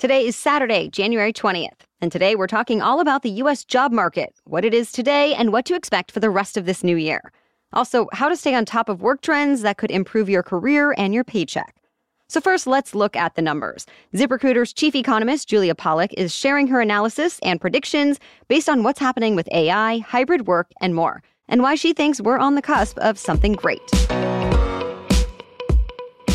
Today is Saturday, January 20th, and today we're talking all about the U.S. job market, what it is today, and what to expect for the rest of this new year. Also, how to stay on top of work trends that could improve your career and your paycheck. So, first, let's look at the numbers. ZipRecruiter's chief economist, Julia Pollak, is sharing her analysis and predictions based on what's happening with AI, hybrid work, and more, and why she thinks we're on the cusp of something great.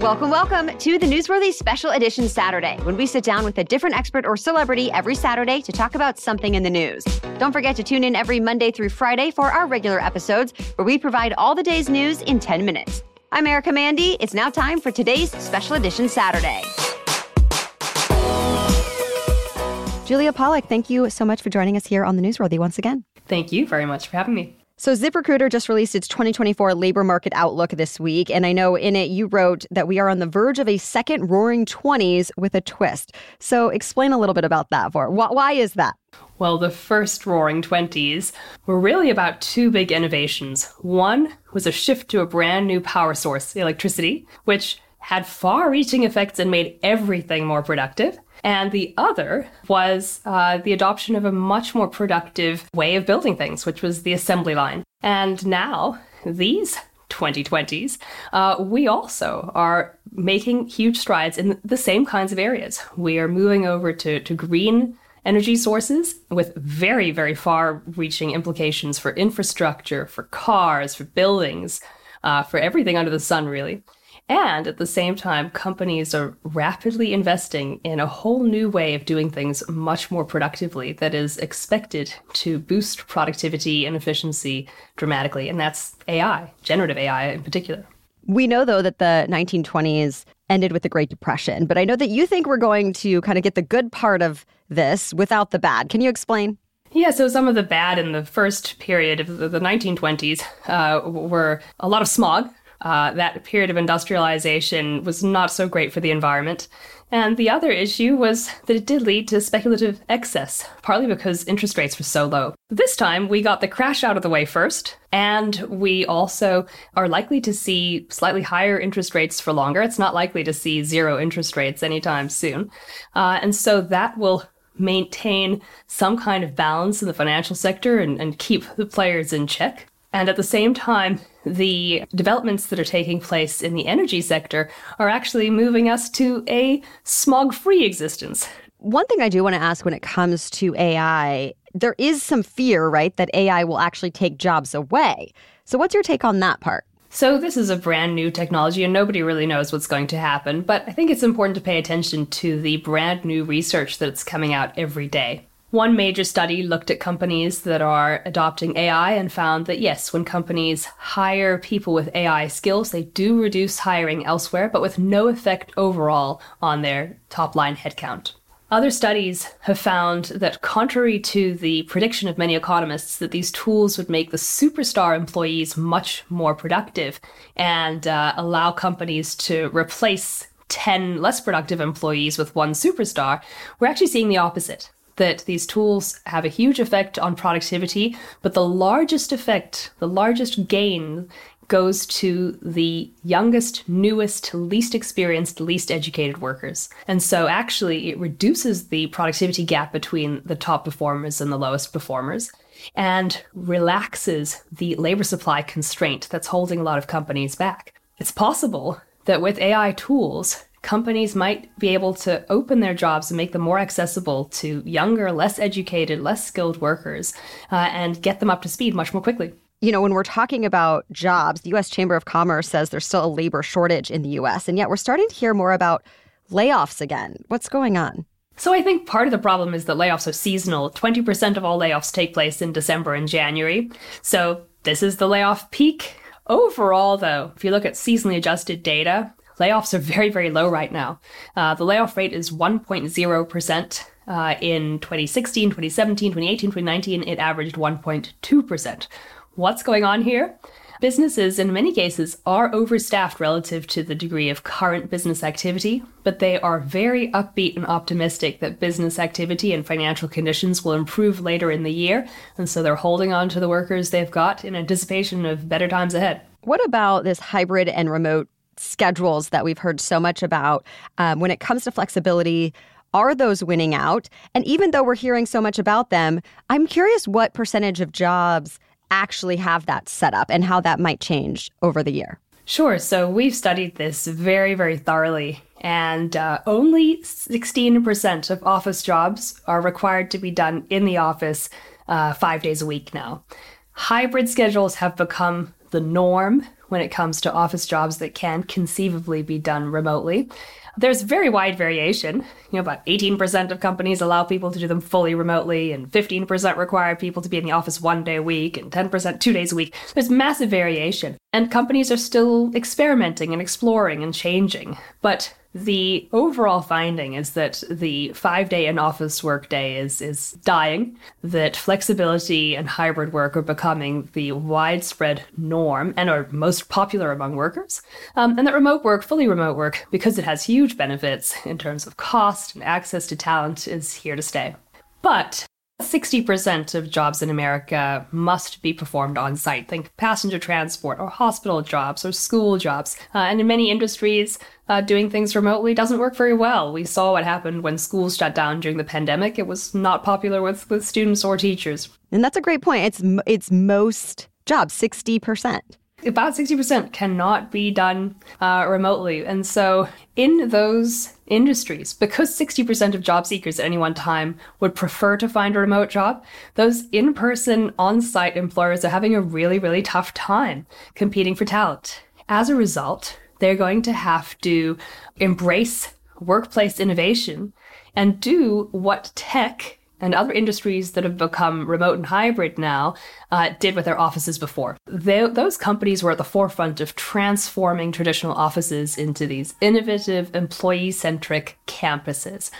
Welcome, welcome to the Newsworthy Special Edition Saturday, when we sit down with a different expert or celebrity every Saturday to talk about something in the news. Don't forget to tune in every Monday through Friday for our regular episodes, where we provide all the day's news in 10 minutes. I'm Erica Mandy. It's now time for today's Special Edition Saturday. Julia Pollak, thank you so much for joining us here on the Newsworthy once again. Thank you very much for having me. So, ZipRecruiter just released its 2024 labor market outlook this week. And I know in it you wrote that we are on the verge of a second roaring 20s with a twist. So, explain a little bit about that for why is that? Well, the first roaring 20s were really about two big innovations. One was a shift to a brand new power source, electricity, which had far reaching effects and made everything more productive. And the other was uh, the adoption of a much more productive way of building things, which was the assembly line. And now, these 2020s, uh, we also are making huge strides in the same kinds of areas. We are moving over to, to green energy sources with very, very far reaching implications for infrastructure, for cars, for buildings, uh, for everything under the sun, really. And at the same time, companies are rapidly investing in a whole new way of doing things much more productively that is expected to boost productivity and efficiency dramatically. And that's AI, generative AI in particular. We know, though, that the 1920s ended with the Great Depression, but I know that you think we're going to kind of get the good part of this without the bad. Can you explain? Yeah, so some of the bad in the first period of the 1920s uh, were a lot of smog, uh, that period of industrialization was not so great for the environment. And the other issue was that it did lead to speculative excess, partly because interest rates were so low. This time, we got the crash out of the way first, and we also are likely to see slightly higher interest rates for longer. It's not likely to see zero interest rates anytime soon. Uh, and so that will maintain some kind of balance in the financial sector and, and keep the players in check. And at the same time, the developments that are taking place in the energy sector are actually moving us to a smog free existence. One thing I do want to ask when it comes to AI, there is some fear, right, that AI will actually take jobs away. So, what's your take on that part? So, this is a brand new technology and nobody really knows what's going to happen, but I think it's important to pay attention to the brand new research that's coming out every day. One major study looked at companies that are adopting AI and found that yes, when companies hire people with AI skills, they do reduce hiring elsewhere, but with no effect overall on their top line headcount. Other studies have found that, contrary to the prediction of many economists, that these tools would make the superstar employees much more productive and uh, allow companies to replace 10 less productive employees with one superstar. We're actually seeing the opposite that these tools have a huge effect on productivity, but the largest effect, the largest gain goes to the youngest, newest, least experienced, least educated workers. And so actually it reduces the productivity gap between the top performers and the lowest performers and relaxes the labor supply constraint that's holding a lot of companies back. It's possible that with AI tools, companies might be able to open their jobs and make them more accessible to younger, less educated, less skilled workers uh, and get them up to speed much more quickly. You know, when we're talking about jobs, the US Chamber of Commerce says there's still a labor shortage in the US, and yet we're starting to hear more about layoffs again. What's going on? So I think part of the problem is that layoffs are seasonal. 20% of all layoffs take place in December and January. So this is the layoff peak. Overall, though, if you look at seasonally adjusted data, layoffs are very, very low right now. Uh, the layoff rate is 1.0%. Uh, in 2016, 2017, 2018, 2019, it averaged 1.2%. What's going on here? Businesses, in many cases, are overstaffed relative to the degree of current business activity, but they are very upbeat and optimistic that business activity and financial conditions will improve later in the year, and so they're holding on to the workers they've got in anticipation of better times ahead. What about this hybrid and remote schedules that we've heard so much about um, when it comes to flexibility? Are those winning out? And even though we're hearing so much about them, I'm curious what percentage of jobs actually have that set up and how that might change over the year. Sure. So we've studied this very, very thoroughly, and uh, only 16% of office jobs are required to be done in the office uh, five days a week now. Hybrid schedules have become the norm when it comes to office jobs that can conceivably be done remotely. There's very wide variation. You know, about 18% of companies allow people to do them fully remotely, and 15% require people to be in the office one day a week, and 10% two days a week. There's massive variation. And companies are still experimenting and exploring and changing. But the overall finding is that the five day in office workday is, is dying, that flexibility and hybrid work are becoming the widespread norm and are most popular among workers, um, and that remote work, fully remote work, because it has huge benefits in terms of cost and access to talent, is here to stay. But 60% of jobs in America must be performed on site. Think passenger transport or hospital jobs or school jobs. Uh, and in many industries, uh, doing things remotely doesn't work very well. We saw what happened when schools shut down during the pandemic. It was not popular with, with students or teachers. And that's a great point. It's, it's most jobs, 60% about 60% cannot be done uh, remotely. And so, in those industries, because 60% of job seekers at any one time would prefer to find a remote job, those in person, on site employers are having a really, really tough time competing for talent. As a result, they're going to have to embrace workplace innovation and do what tech and other industries that have become remote and hybrid now uh, did with their offices before. They, those companies were at the forefront of transforming traditional offices into these innovative, employee centric campuses.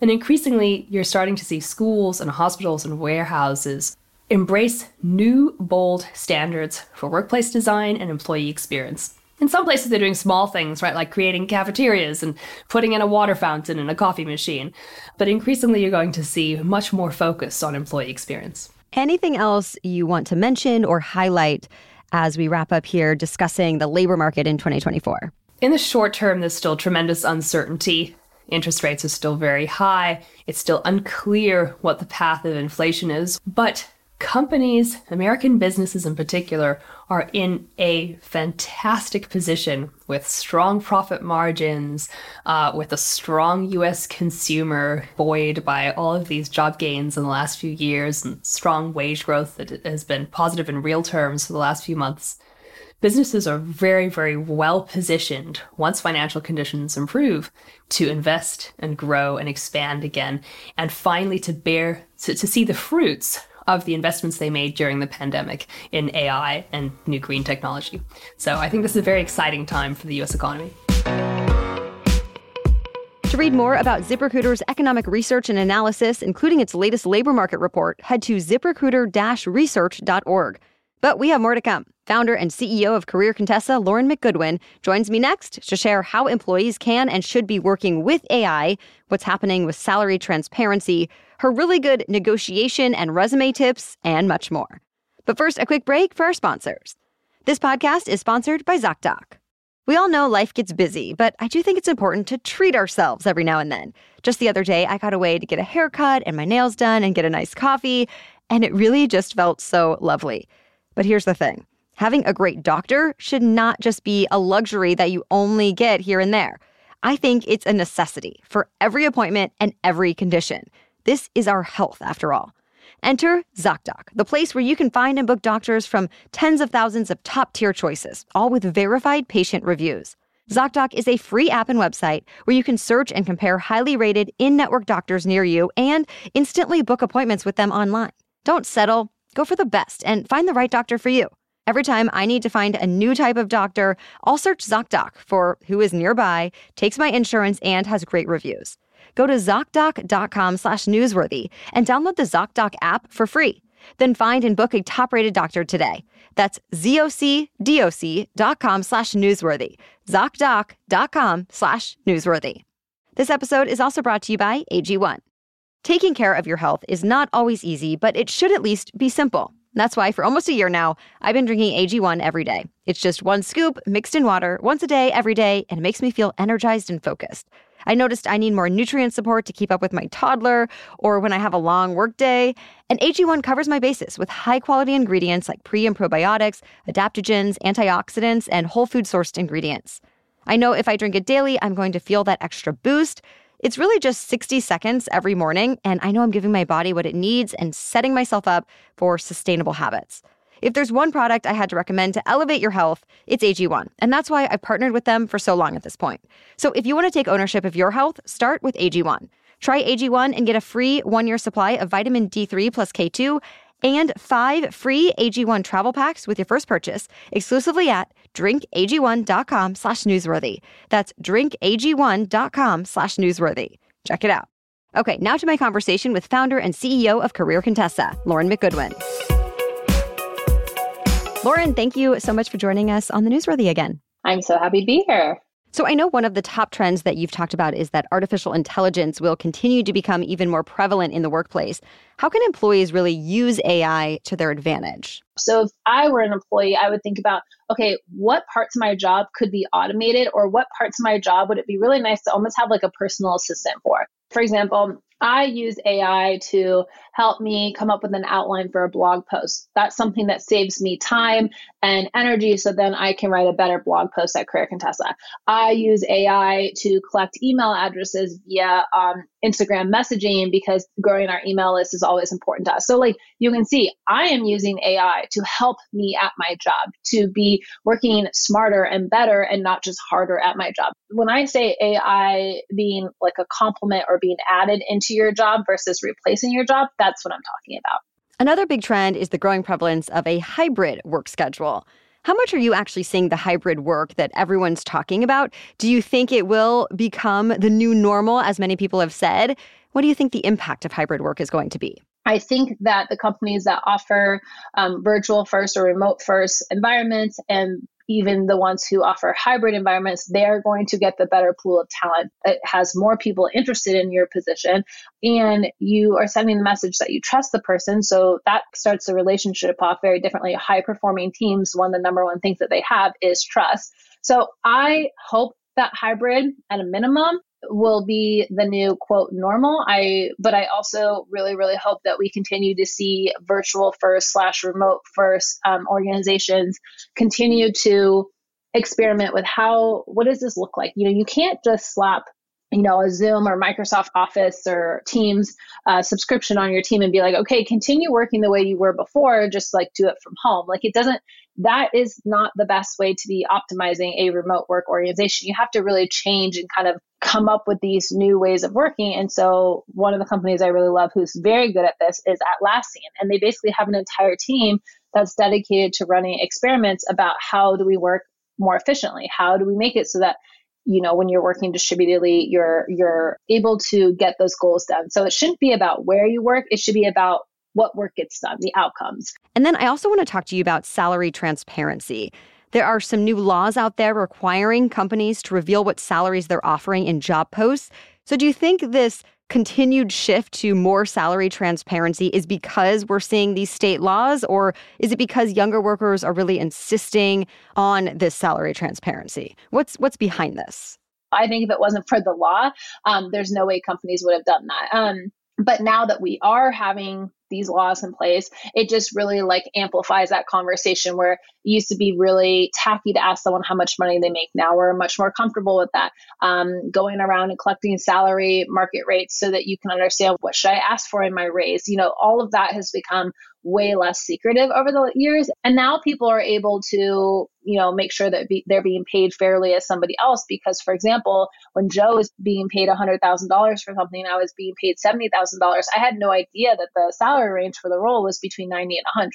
And increasingly, you're starting to see schools and hospitals and warehouses embrace new, bold standards for workplace design and employee experience. In some places, they're doing small things, right, like creating cafeterias and putting in a water fountain and a coffee machine. But increasingly, you're going to see much more focus on employee experience. Anything else you want to mention or highlight as we wrap up here discussing the labor market in 2024? In the short term, there's still tremendous uncertainty. Interest rates are still very high. It's still unclear what the path of inflation is. But companies, American businesses in particular, are in a fantastic position with strong profit margins, uh, with a strong US consumer buoyed by all of these job gains in the last few years and strong wage growth that has been positive in real terms for the last few months. Businesses are very, very well positioned once financial conditions improve to invest and grow and expand again, and finally to bear, to, to see the fruits of the investments they made during the pandemic in AI and new green technology. So I think this is a very exciting time for the US economy. To read more about ZipRecruiter's economic research and analysis, including its latest labor market report, head to ziprecruiter-research.org. But we have more to come. Founder and CEO of Career Contessa, Lauren McGoodwin, joins me next to share how employees can and should be working with AI, what's happening with salary transparency, her really good negotiation and resume tips, and much more. But first, a quick break for our sponsors. This podcast is sponsored by ZocDoc. We all know life gets busy, but I do think it's important to treat ourselves every now and then. Just the other day, I got away to get a haircut and my nails done and get a nice coffee, and it really just felt so lovely. But here's the thing having a great doctor should not just be a luxury that you only get here and there. I think it's a necessity for every appointment and every condition. This is our health, after all. Enter ZocDoc, the place where you can find and book doctors from tens of thousands of top tier choices, all with verified patient reviews. ZocDoc is a free app and website where you can search and compare highly rated in network doctors near you and instantly book appointments with them online. Don't settle, go for the best and find the right doctor for you. Every time I need to find a new type of doctor, I'll search ZocDoc for who is nearby, takes my insurance, and has great reviews. Go to ZocDoc.com slash newsworthy and download the ZocDoc app for free. Then find and book a top-rated doctor today. That's ZocDoc.com slash newsworthy. ZocDoc.com slash newsworthy. This episode is also brought to you by AG1. Taking care of your health is not always easy, but it should at least be simple. That's why for almost a year now, I've been drinking AG1 every day. It's just one scoop mixed in water once a day, every day, and it makes me feel energized and focused. I noticed I need more nutrient support to keep up with my toddler or when I have a long work day. And AG1 covers my bases with high quality ingredients like pre and probiotics, adaptogens, antioxidants, and whole food sourced ingredients. I know if I drink it daily, I'm going to feel that extra boost. It's really just 60 seconds every morning, and I know I'm giving my body what it needs and setting myself up for sustainable habits. If there's one product I had to recommend to elevate your health, it's AG1. And that's why I've partnered with them for so long at this point. So if you want to take ownership of your health, start with AG1. Try AG1 and get a free one year supply of vitamin D3 plus K2 and five free AG1 travel packs with your first purchase exclusively at drinkag1.com slash newsworthy. That's drinkag1.com slash newsworthy. Check it out. Okay, now to my conversation with founder and CEO of Career Contessa, Lauren McGoodwin. Lauren, thank you so much for joining us on the Newsworthy again. I'm so happy to be here. So, I know one of the top trends that you've talked about is that artificial intelligence will continue to become even more prevalent in the workplace. How can employees really use AI to their advantage? So, if I were an employee, I would think about okay, what parts of my job could be automated, or what parts of my job would it be really nice to almost have like a personal assistant for? For example, I use AI to help me come up with an outline for a blog post. That's something that saves me time and energy so then I can write a better blog post at Career Contessa. I use AI to collect email addresses via um, Instagram messaging because growing our email list is always important to us. So, like you can see, I am using AI to help me at my job to be working smarter and better and not just harder at my job. When I say AI being like a complement or being added into your job versus replacing your job, that's what I'm talking about. Another big trend is the growing prevalence of a hybrid work schedule. How much are you actually seeing the hybrid work that everyone's talking about? Do you think it will become the new normal, as many people have said? What do you think the impact of hybrid work is going to be? I think that the companies that offer um, virtual first or remote first environments and even the ones who offer hybrid environments, they're going to get the better pool of talent. It has more people interested in your position, and you are sending the message that you trust the person. So that starts the relationship off very differently. High performing teams, one of the number one things that they have is trust. So I hope that hybrid at a minimum will be the new quote normal. I but I also really really hope that we continue to see virtual first slash remote first um, organizations continue to experiment with how what does this look like. You know, you can't just slap you know a zoom or microsoft office or teams uh, subscription on your team and be like okay continue working the way you were before just like do it from home like it doesn't that is not the best way to be optimizing a remote work organization. You have to really change and kind of come up with these new ways of working. And so one of the companies i really love who's very good at this is atlassian. And they basically have an entire team that's dedicated to running experiments about how do we work more efficiently? How do we make it so that you know when you're working distributedly you're you're able to get those goals done. So it shouldn't be about where you work. It should be about what work gets done the outcomes and then i also want to talk to you about salary transparency there are some new laws out there requiring companies to reveal what salaries they're offering in job posts so do you think this continued shift to more salary transparency is because we're seeing these state laws, or is it because younger workers are really insisting on this salary transparency? What's what's behind this? I think if it wasn't for the law, um, there's no way companies would have done that. Um, but now that we are having these laws in place, it just really like amplifies that conversation where it used to be really tacky to ask someone how much money they make. Now we're much more comfortable with that. Um, going around and collecting salary market rates so that you can understand what should I ask for in my raise. You know, all of that has become way less secretive over the years. And now people are able to, you know, make sure that be, they're being paid fairly as somebody else. Because, for example, when Joe was being paid $100,000 for something, I was being paid $70,000. I had no idea that the salary range for the role was between 90 and 100.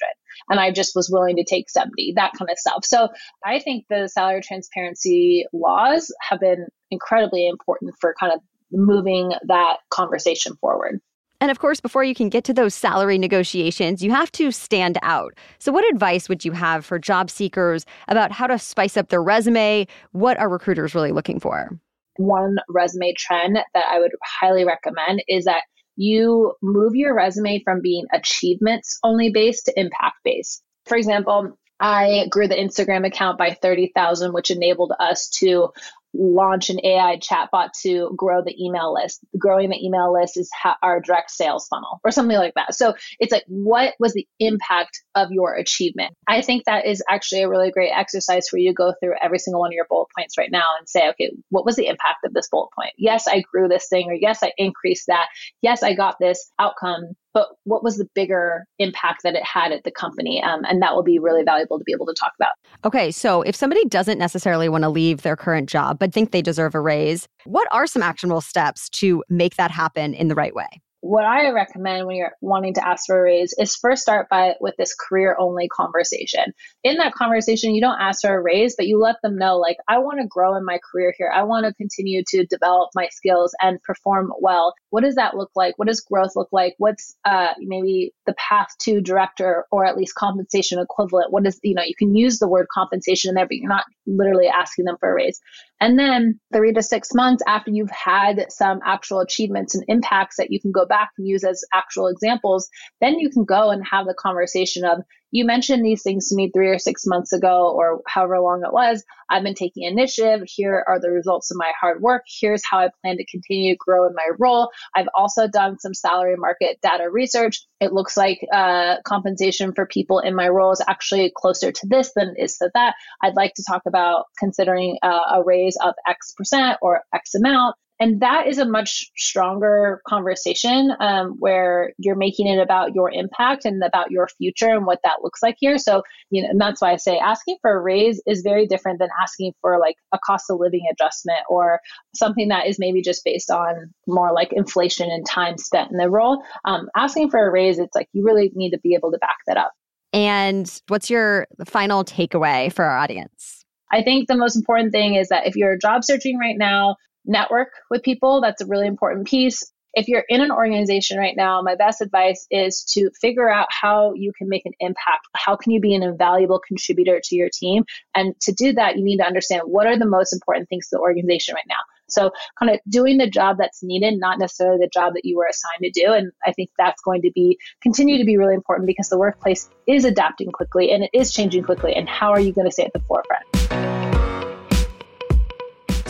And I just was willing to take 70, that kind of stuff. So I think the salary transparency laws have been incredibly important for kind of moving that conversation forward. And of course, before you can get to those salary negotiations, you have to stand out. So, what advice would you have for job seekers about how to spice up their resume? What are recruiters really looking for? One resume trend that I would highly recommend is that you move your resume from being achievements only based to impact based. For example, I grew the Instagram account by 30,000, which enabled us to launch an AI chatbot to grow the email list. Growing the email list is ha- our direct sales funnel or something like that. So it's like, what was the impact of your achievement? I think that is actually a really great exercise for you to go through every single one of your bullet points right now and say, okay, what was the impact of this bullet point? Yes, I grew this thing, or yes, I increased that. Yes, I got this outcome but what was the bigger impact that it had at the company? Um, and that will be really valuable to be able to talk about. Okay, so if somebody doesn't necessarily want to leave their current job, but think they deserve a raise, what are some actionable steps to make that happen in the right way? what I recommend when you're wanting to ask for a raise is first start by with this career only conversation. In that conversation, you don't ask for a raise, but you let them know like I want to grow in my career here. I want to continue to develop my skills and perform well. What does that look like? What does growth look like? What's uh, maybe the path to director or at least compensation equivalent? What is you know you can use the word compensation in there, but you're not literally asking them for a raise. And then three to six months after you've had some actual achievements and impacts that you can go back and use as actual examples, then you can go and have the conversation of, you mentioned these things to me three or six months ago, or however long it was. I've been taking initiative. Here are the results of my hard work. Here's how I plan to continue to grow in my role. I've also done some salary market data research. It looks like uh, compensation for people in my role is actually closer to this than is to that. I'd like to talk about considering uh, a raise of X percent or X amount. And that is a much stronger conversation um, where you're making it about your impact and about your future and what that looks like here. So, you know, and that's why I say asking for a raise is very different than asking for like a cost of living adjustment or something that is maybe just based on more like inflation and time spent in the role. Um, asking for a raise, it's like you really need to be able to back that up. And what's your final takeaway for our audience? I think the most important thing is that if you're job searching right now, network with people. That's a really important piece. If you're in an organization right now, my best advice is to figure out how you can make an impact. How can you be an invaluable contributor to your team? And to do that, you need to understand what are the most important things to the organization right now. So, kind of doing the job that's needed, not necessarily the job that you were assigned to do. And I think that's going to be continue to be really important because the workplace is adapting quickly and it is changing quickly. And how are you going to stay at the forefront?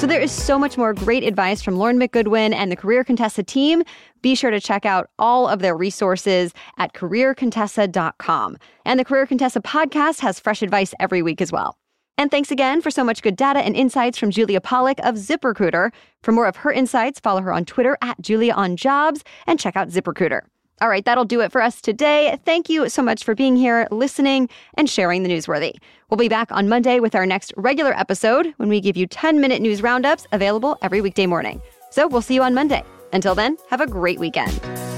So there is so much more great advice from Lauren McGoodwin and the Career Contessa team. Be sure to check out all of their resources at careercontessa.com. And the Career Contessa podcast has fresh advice every week as well. And thanks again for so much good data and insights from Julia Pollak of ZipRecruiter. For more of her insights, follow her on Twitter at Julia on Jobs and check out ZipRecruiter. All right, that'll do it for us today. Thank you so much for being here, listening, and sharing the newsworthy. We'll be back on Monday with our next regular episode when we give you 10 minute news roundups available every weekday morning. So we'll see you on Monday. Until then, have a great weekend.